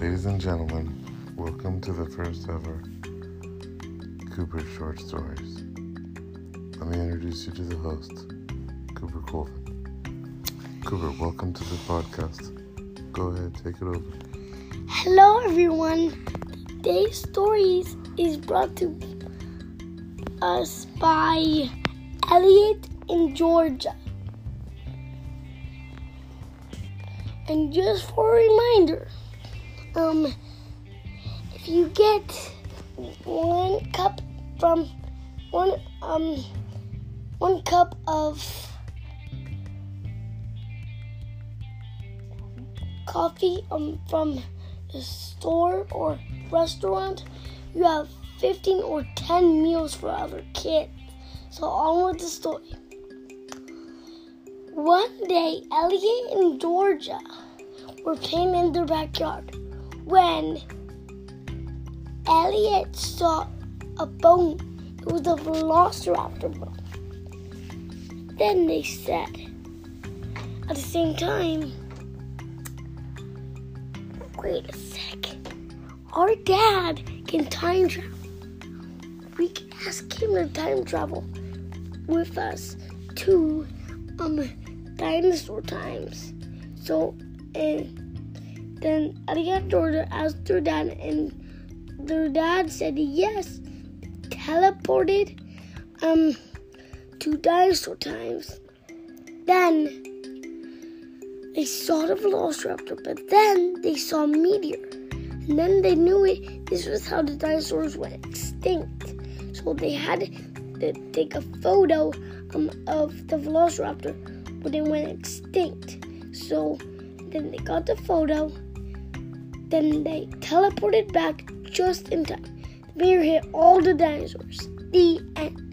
Ladies and gentlemen, welcome to the first ever Cooper Short Stories. Let me introduce you to the host, Cooper Colvin. Cooper, welcome to the podcast. Go ahead, take it over. Hello, everyone. Today's stories is brought to us by Elliot in Georgia. And just for a reminder, um, if you get one cup from one um one cup of coffee um from the store or restaurant, you have 15 or 10 meals for other kids. So on with the story. One day, Elliot and Georgia were playing in their backyard when Elliot saw a bone. It was a velociraptor bone. Then they said, at the same time, wait a sec. Our dad can time travel. We can ask him to time travel with us to um dinosaur times. So and then Elliot Georgia asked their dad and their dad said yes. Teleported um to dinosaur times. Then they saw the velociraptor, but then they saw a meteor. And then they knew it this was how the dinosaurs went extinct. So they had to take a photo um, of the velociraptor when it went extinct. So then they got the photo. Then they teleported back just in time. The meteor hit all the dinosaurs. The end.